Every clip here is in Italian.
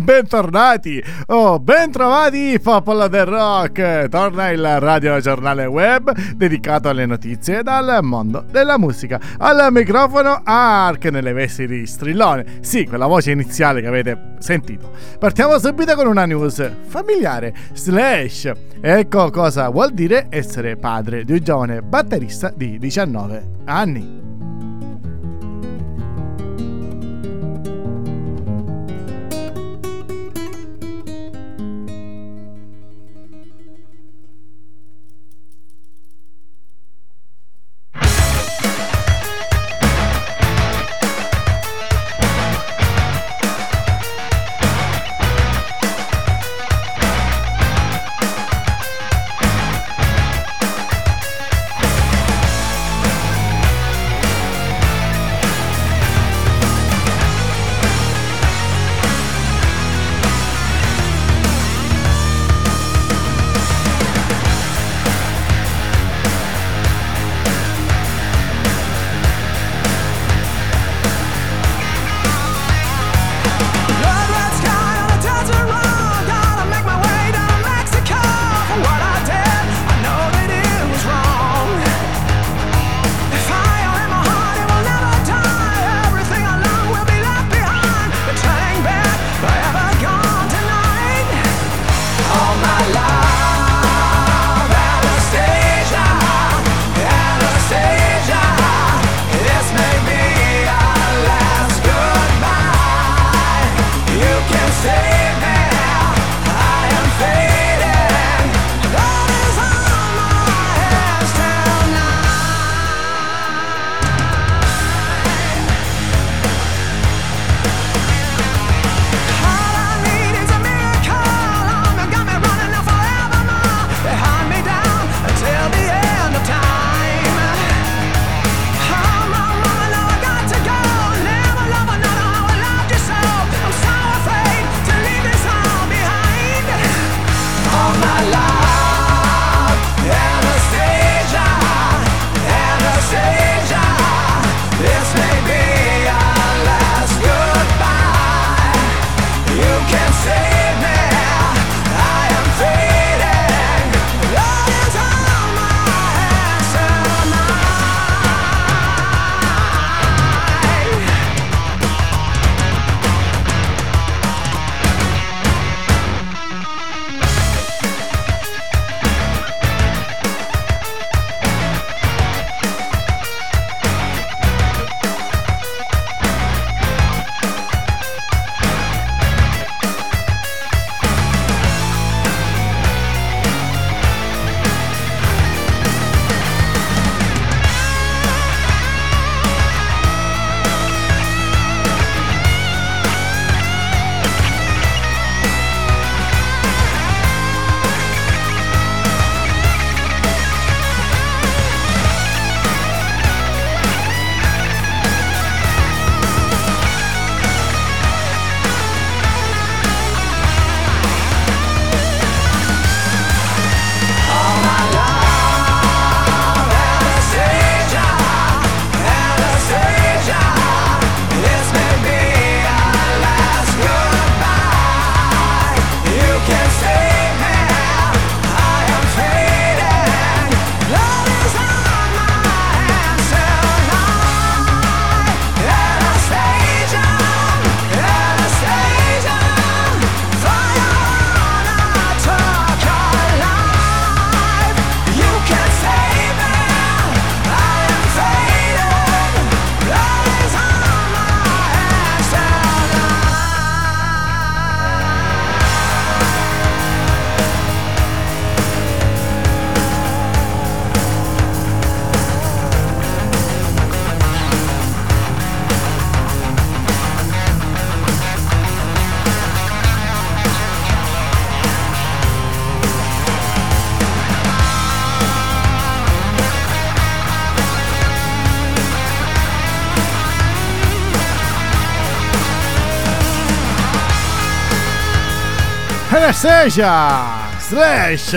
Bentornati, oh, bentrovati popolo del rock! Torna il radio giornale web dedicato alle notizie dal mondo della musica. Al microfono Ark nelle vesti di strillone. Sì, quella voce iniziale che avete sentito. Partiamo subito con una news familiare. Slash. Ecco cosa vuol dire essere padre di un giovane batterista di 19 anni. Anastasia Slash,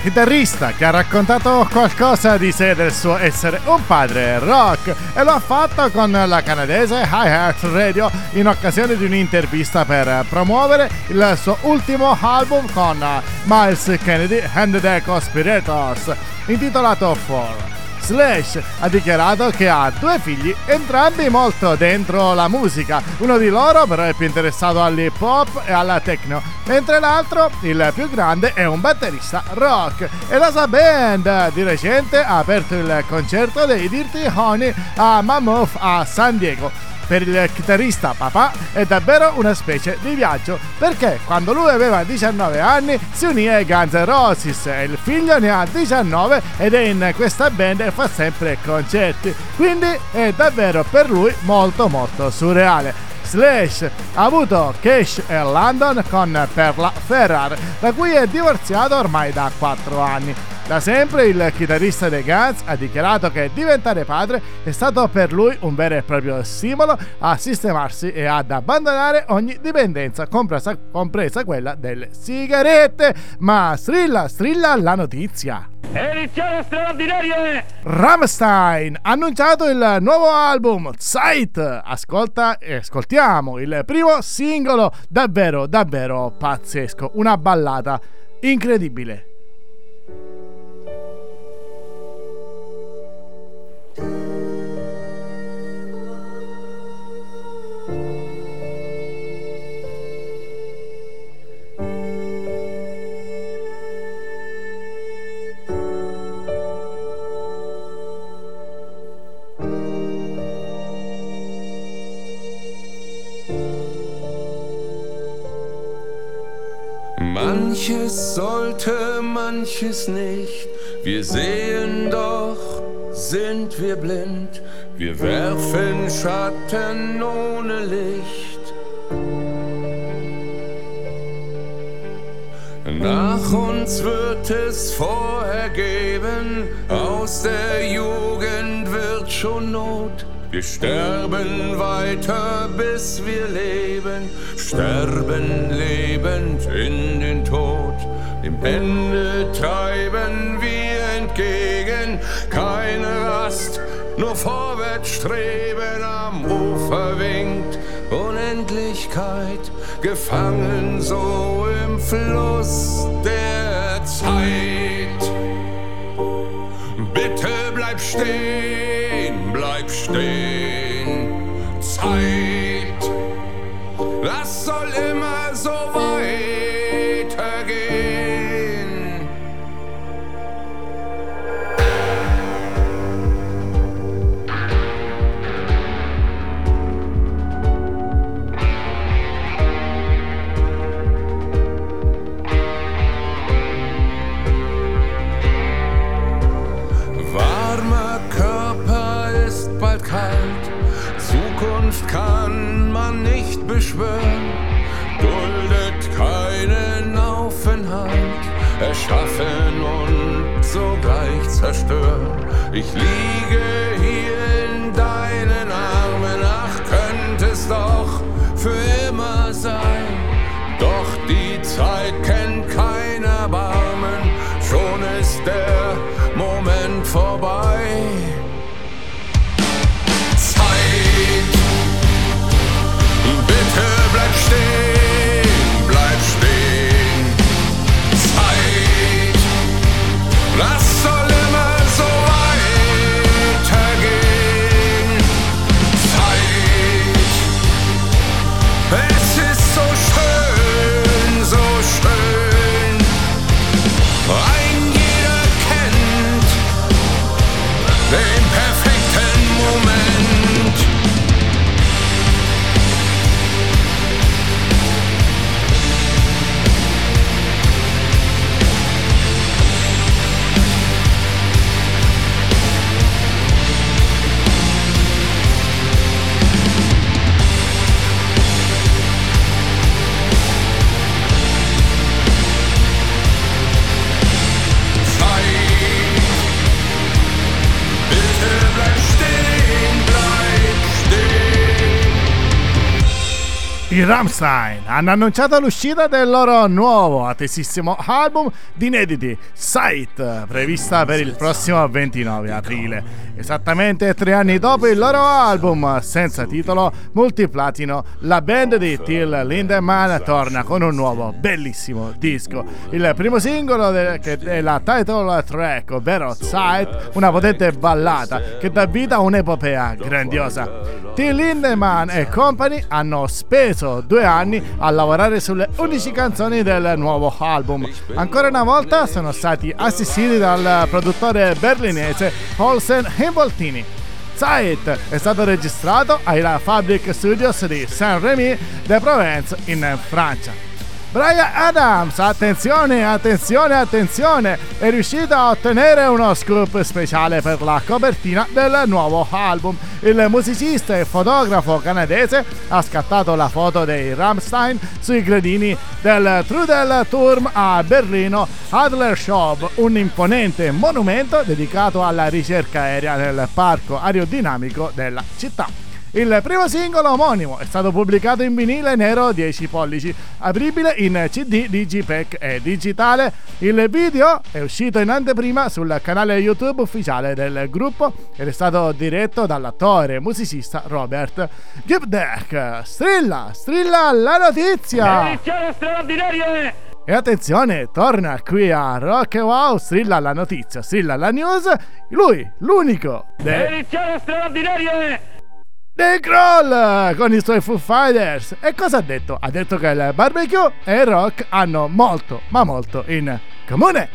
chitarrista che ha raccontato qualcosa di sé del suo essere un padre rock e lo ha fatto con la canadese Hi-Hat Radio in occasione di un'intervista per promuovere il suo ultimo album con Miles Kennedy and the Conspirators intitolato For. Slash ha dichiarato che ha due figli, entrambi molto dentro la musica. Uno di loro però è più interessato all'hip hop e alla techno, mentre l'altro, il più grande, è un batterista rock. E la sua band di recente ha aperto il concerto dei Dirty Honey a Mammoth a San Diego per il chitarrista papà è davvero una specie di viaggio perché quando lui aveva 19 anni si unì ai Guns N' Roses e il figlio ne ha 19 ed è in questa band e fa sempre concerti. Quindi è davvero per lui molto molto surreale. Slash ha avuto Cash e London con Perla Ferrar da cui è divorziato ormai da 4 anni da sempre il chitarrista dei Guns ha dichiarato che diventare padre è stato per lui un vero e proprio stimolo a sistemarsi e ad abbandonare ogni dipendenza, compresa, compresa quella delle sigarette. Ma strilla, strilla la notizia. Edizione straordinaria! Rammstein ha annunciato il nuovo album Sight. Ascolta e ascoltiamo il primo singolo davvero davvero pazzesco, una ballata incredibile. Manches sollte, manches nicht. Wir sehen doch, sind wir blind. Wir werfen Schatten ohne Licht. Nach uns wird es vorher geben, aus der Jugend wird schon Not. Wir sterben weiter, bis wir leben, sterben lebend in den Tod. Dem Ende treiben wir entgegen, keine Rast, nur vorwärts streben. Am Ufer winkt Unendlichkeit, gefangen so im Fluss der Zeit. Bitte bleib stehen, bleib stehen. I Ramstein hanno annunciato l'uscita del loro nuovo, attesissimo album di inediti, Sight, prevista per il prossimo 29 aprile. Esattamente tre anni dopo il loro album senza titolo multiplatino, la band di Till Lindemann torna con un nuovo bellissimo disco. Il primo singolo de- che è la title track, ovvero Sight, una potente ballata che dà vita a un'epopea grandiosa. Till Lindemann e company hanno speso messo due anni a lavorare sulle 11 canzoni del nuovo album. Ancora una volta sono stati assistiti dal produttore berlinese Olsen Himboltini. Sight è stato registrato ai La Fabric Studios di Saint-Rémy de Provence in Francia. Brian Adams, attenzione, attenzione, attenzione, è riuscito a ottenere uno scoop speciale per la copertina del nuovo album. Il musicista e fotografo canadese ha scattato la foto dei Rammstein sui gradini del Trudel Turm a Berlino Adlershow, un imponente monumento dedicato alla ricerca aerea nel parco aerodinamico della città. Il primo singolo omonimo è stato pubblicato in vinile nero 10 pollici, apribile in CD, Digipack e digitale. Il video è uscito in anteprima sul canale YouTube ufficiale del gruppo ed è stato diretto dall'attore e musicista Robert Gibdeck. Strilla, strilla la notizia! Edizione straordinaria! E attenzione, torna qui a Rock Wow, strilla la notizia, strilla la news, lui, l'unico. De- Edizione straordinaria! Dave Grohl con i suoi Foo Fighters. E cosa ha detto? Ha detto che il barbecue e il rock hanno molto, ma molto in comune.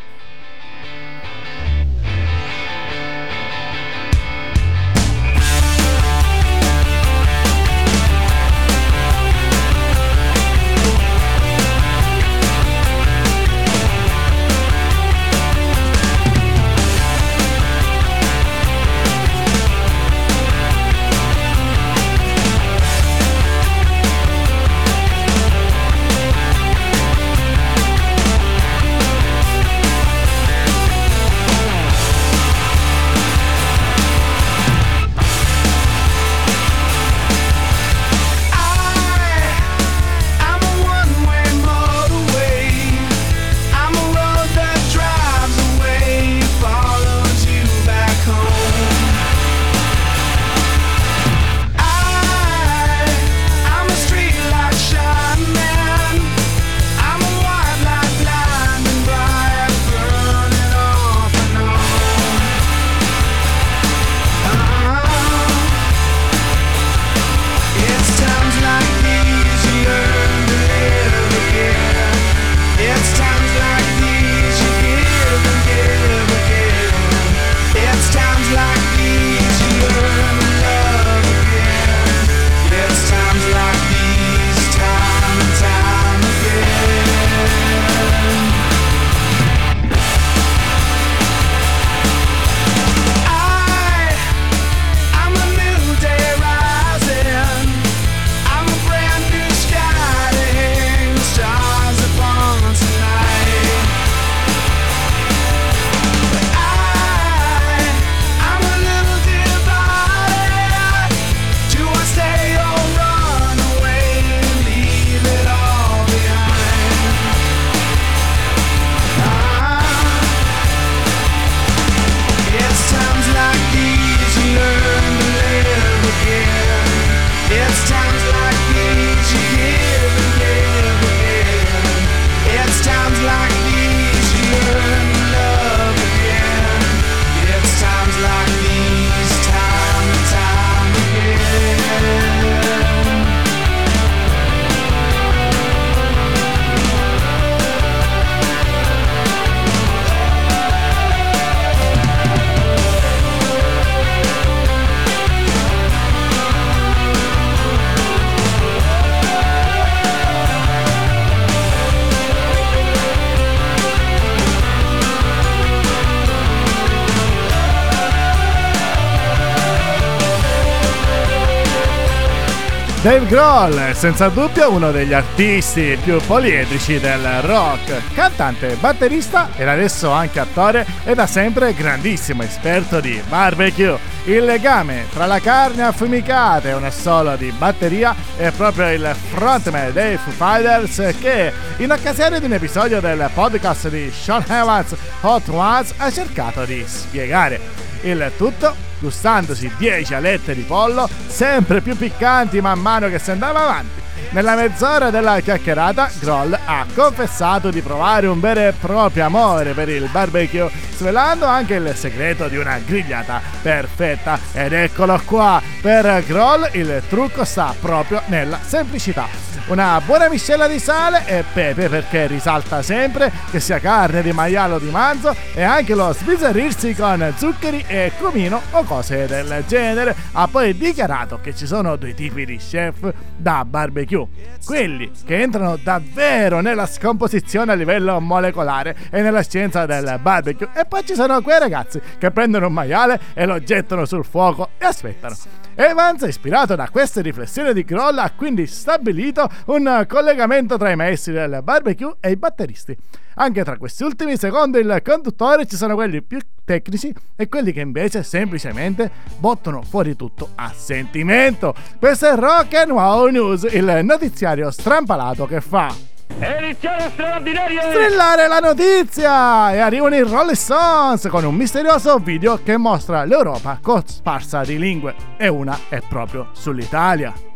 Dave Grohl senza dubbio uno degli artisti più poliedrici del rock, cantante, batterista ed adesso anche attore e da sempre grandissimo esperto di barbecue. Il legame tra la carne affumicata e un assolo di batteria è proprio il frontman dei Foo Fighters che, in occasione di un episodio del podcast di Sean Evans Hot Ones, ha cercato di spiegare. Il tutto gustandosi 10 alette di pollo, sempre più piccanti man mano che si andava avanti. Nella mezz'ora della chiacchierata, Groll ha confessato di provare un vero e proprio amore per il barbecue, svelando anche il segreto di una grigliata perfetta. Ed eccolo qua, per Groll il trucco sta proprio nella semplicità. Una buona miscela di sale e pepe perché risalta sempre che sia carne di maialo o di manzo e anche lo sbizzarrirsi con zuccheri e comino o cose del genere. Ha poi dichiarato che ci sono due tipi di chef da barbecue. Quelli che entrano davvero nella scomposizione a livello molecolare e nella scienza del barbecue e poi ci sono quei ragazzi che prendono un maiale e lo gettano sul fuoco e aspettano. Evans, ispirato da queste riflessioni di Groll, ha quindi stabilito un collegamento tra i maestri del barbecue e i batteristi. Anche tra questi ultimi, secondo il conduttore, ci sono quelli più tecnici e quelli che invece semplicemente bottano fuori tutto a sentimento. Questo è Rock and Wow News, il notiziario strampalato che fa Edizione straordinaria! strillare la notizia! E arrivano i Rolling Stones con un misterioso video che mostra l'Europa cosparsa di lingue e una è proprio sull'Italia.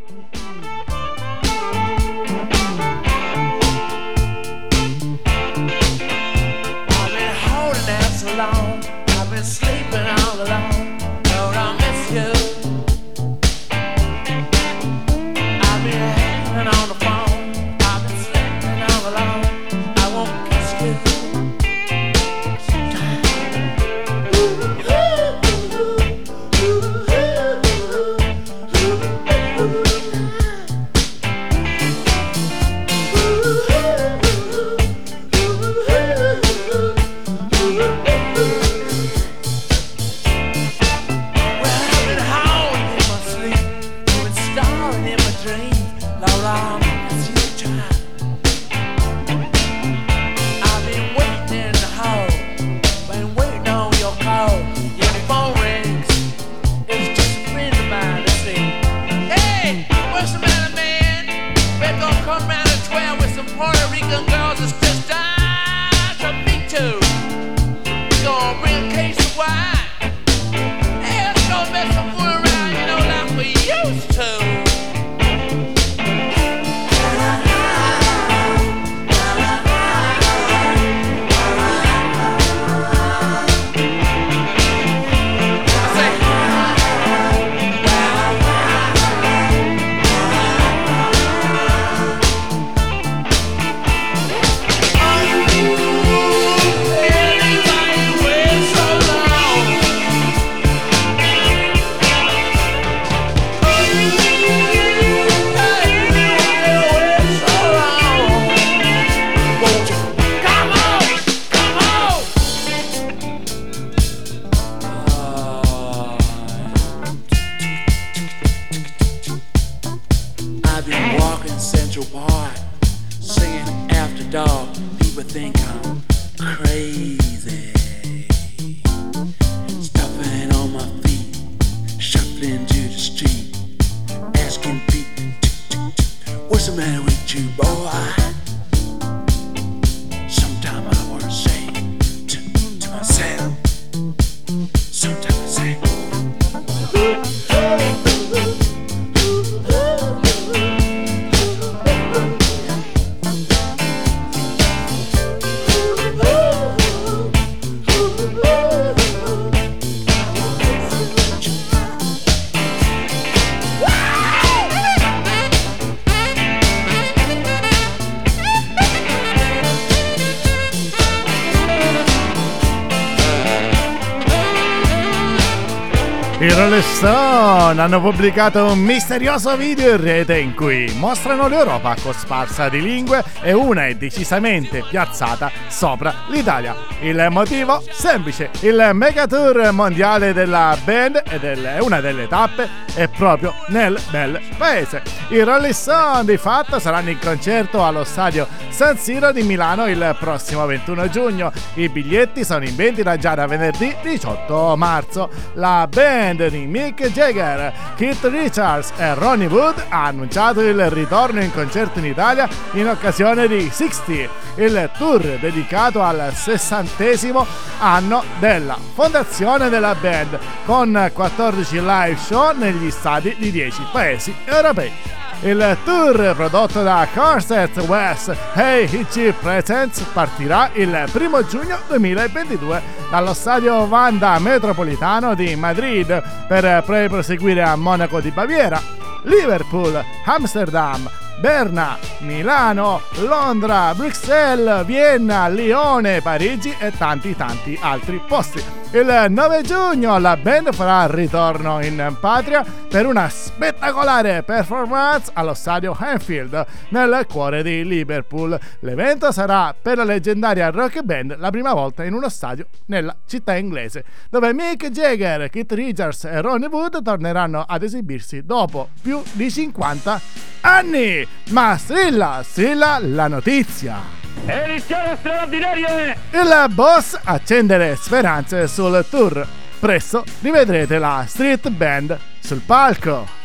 I Rolling Stone hanno pubblicato un misterioso video in rete in cui mostrano l'Europa cosparsa di lingue e una è decisamente piazzata sopra l'Italia. Il motivo? Semplice, il mega tour mondiale della band e una delle tappe è proprio nel bel paese. I Rolling Stone di fatto saranno in concerto allo stadio San Siro di Milano il prossimo 21 giugno. I biglietti sono in vendita già da venerdì 18 marzo. La band band di Mick Jagger, Keith Richards e Ronnie Wood ha annunciato il ritorno in concerto in Italia in occasione di 60, il tour dedicato al sessantesimo anno della fondazione della band, con 14 live show negli stadi di 10 paesi europei. Il tour prodotto da Corset West Hey Hitchy Presents partirà il 1 giugno 2022 dallo stadio Wanda Metropolitano di Madrid per poi proseguire a Monaco di Baviera, Liverpool, Amsterdam, Berna, Milano, Londra, Bruxelles, Vienna, Lione, Parigi e tanti tanti altri posti. Il 9 giugno la band farà ritorno in patria per una spettacolare performance allo stadio Anfield nel cuore di Liverpool. L'evento sarà per la leggendaria rock band la prima volta in uno stadio nella città inglese, dove Mick Jagger, Keith Richards e Ronnie Wood torneranno ad esibirsi dopo più di 50 anni. Ma strilla, strilla la notizia! Edizione straordinaria! Il boss accende le speranze sul tour. Presto rivedrete la street band sul palco.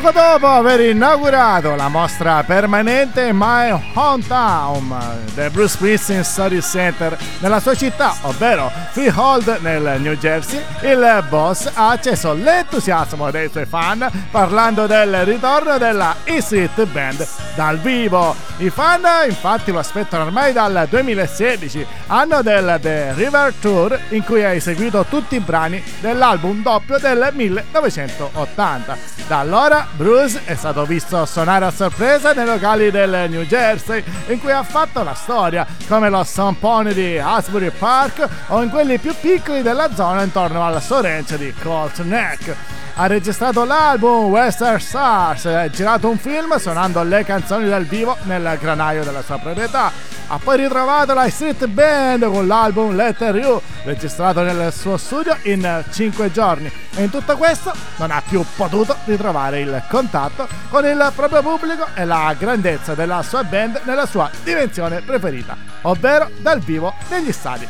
Poco dopo aver inaugurato la mostra permanente My Hometown del Bruce Springsteen Study Center nella sua città, ovvero Freehold nel New Jersey, il boss ha acceso l'entusiasmo dei suoi fan parlando del ritorno della E Street Band dal vivo. I fan infatti lo aspettano ormai dal 2016, anno del The River Tour in cui ha eseguito tutti i brani dell'album doppio del 1980. Da allora Bruce è stato visto suonare a sorpresa nei locali del New Jersey in cui ha fatto la storia, come lo Sampone di Asbury Park o in quelli più piccoli della zona intorno al suo ranch di Colt Neck. Ha registrato l'album Western Stars e ha girato un film suonando le canzoni dal vivo nel granaio della sua proprietà. Ha poi ritrovato la Street Band con l'album Letter You, registrato nel suo studio in 5 giorni. E in tutto questo non ha più potuto ritrovare il contatto con il proprio pubblico e la grandezza della sua band nella sua dimensione preferita, ovvero dal vivo negli stadi.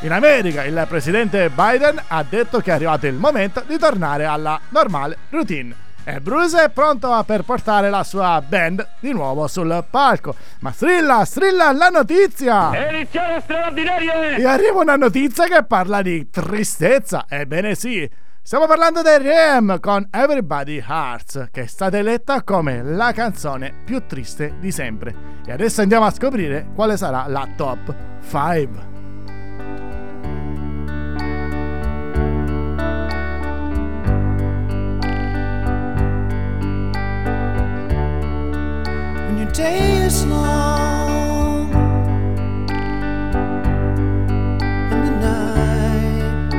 In America il presidente Biden ha detto che è arrivato il momento di tornare alla normale routine. E Bruce è pronto per portare la sua band di nuovo sul palco. Ma strilla, strilla la notizia! Edizione straordinaria! E arriva una notizia che parla di tristezza. Ebbene sì, stiamo parlando dei Rem con Everybody Hearts, che è stata eletta come la canzone più triste di sempre. E adesso andiamo a scoprire quale sarà la top 5. Day is long and the night,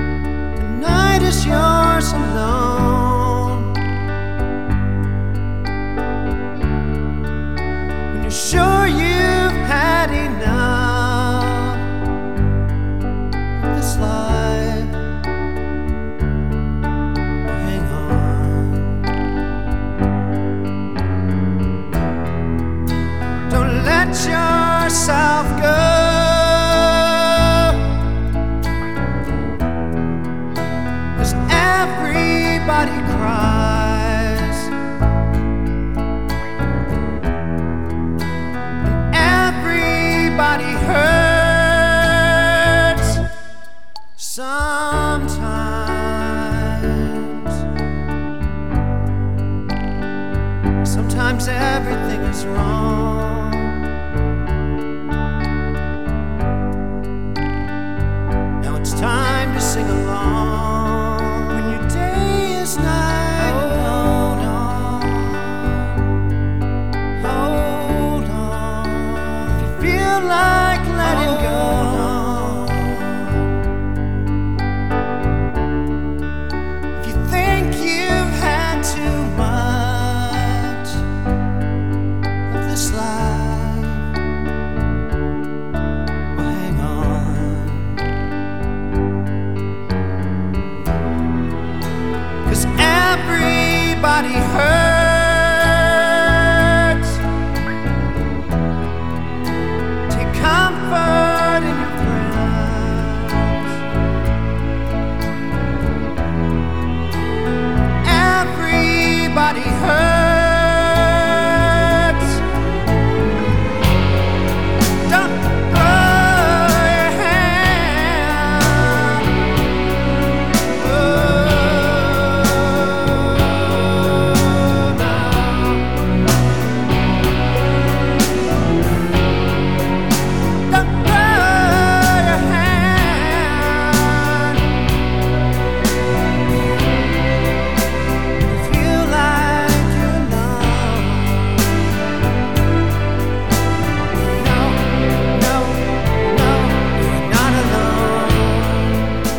the night is yours alone. When you're sure you've Love.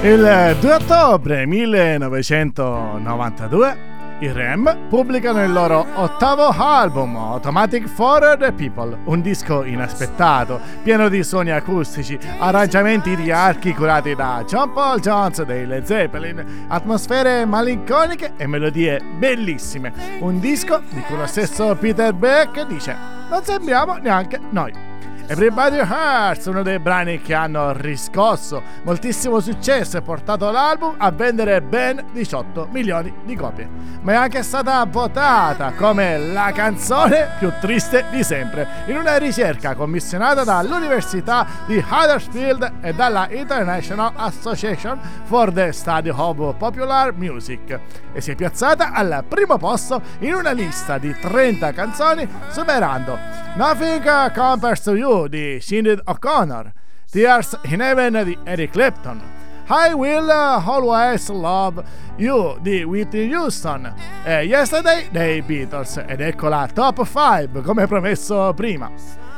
Il 2 ottobre 1992 i Rem pubblicano il loro ottavo album, Automatic for the People, un disco inaspettato, pieno di suoni acustici, arrangiamenti di archi curati da John Paul Jones dei Led Zeppelin, atmosfere malinconiche e melodie bellissime. Un disco di cui lo stesso Peter Beck dice: Non sembriamo neanche noi. Everybody Hurts, uno dei brani che hanno riscosso moltissimo successo e portato l'album a vendere ben 18 milioni di copie. Ma è anche stata votata come la canzone più triste di sempre in una ricerca commissionata dall'Università di Huddersfield e dalla International Association for the Study of Popular Music e si è piazzata al primo posto in una lista di 30 canzoni superando Nothing Compares to You di Sinead O'Connor, Tears in Heaven di Eric Clapton, I Will Always Love You di Whitney Houston e Yesterday dei Beatles ed ecco la top 5 come promesso prima.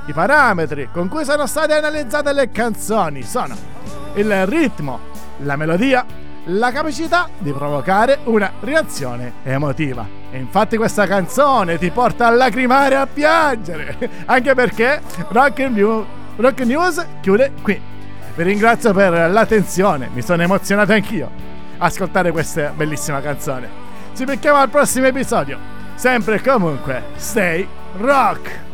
I parametri con cui sono state analizzate le canzoni sono il ritmo, la melodia, la capacità di provocare una reazione emotiva. E infatti questa canzone ti porta a lacrimare e a piangere, anche perché Rock, New- Rock News chiude qui. Vi ringrazio per l'attenzione, mi sono emozionato anch'io ascoltare questa bellissima canzone. Ci becchiamo al prossimo episodio. Sempre e comunque, stay rock!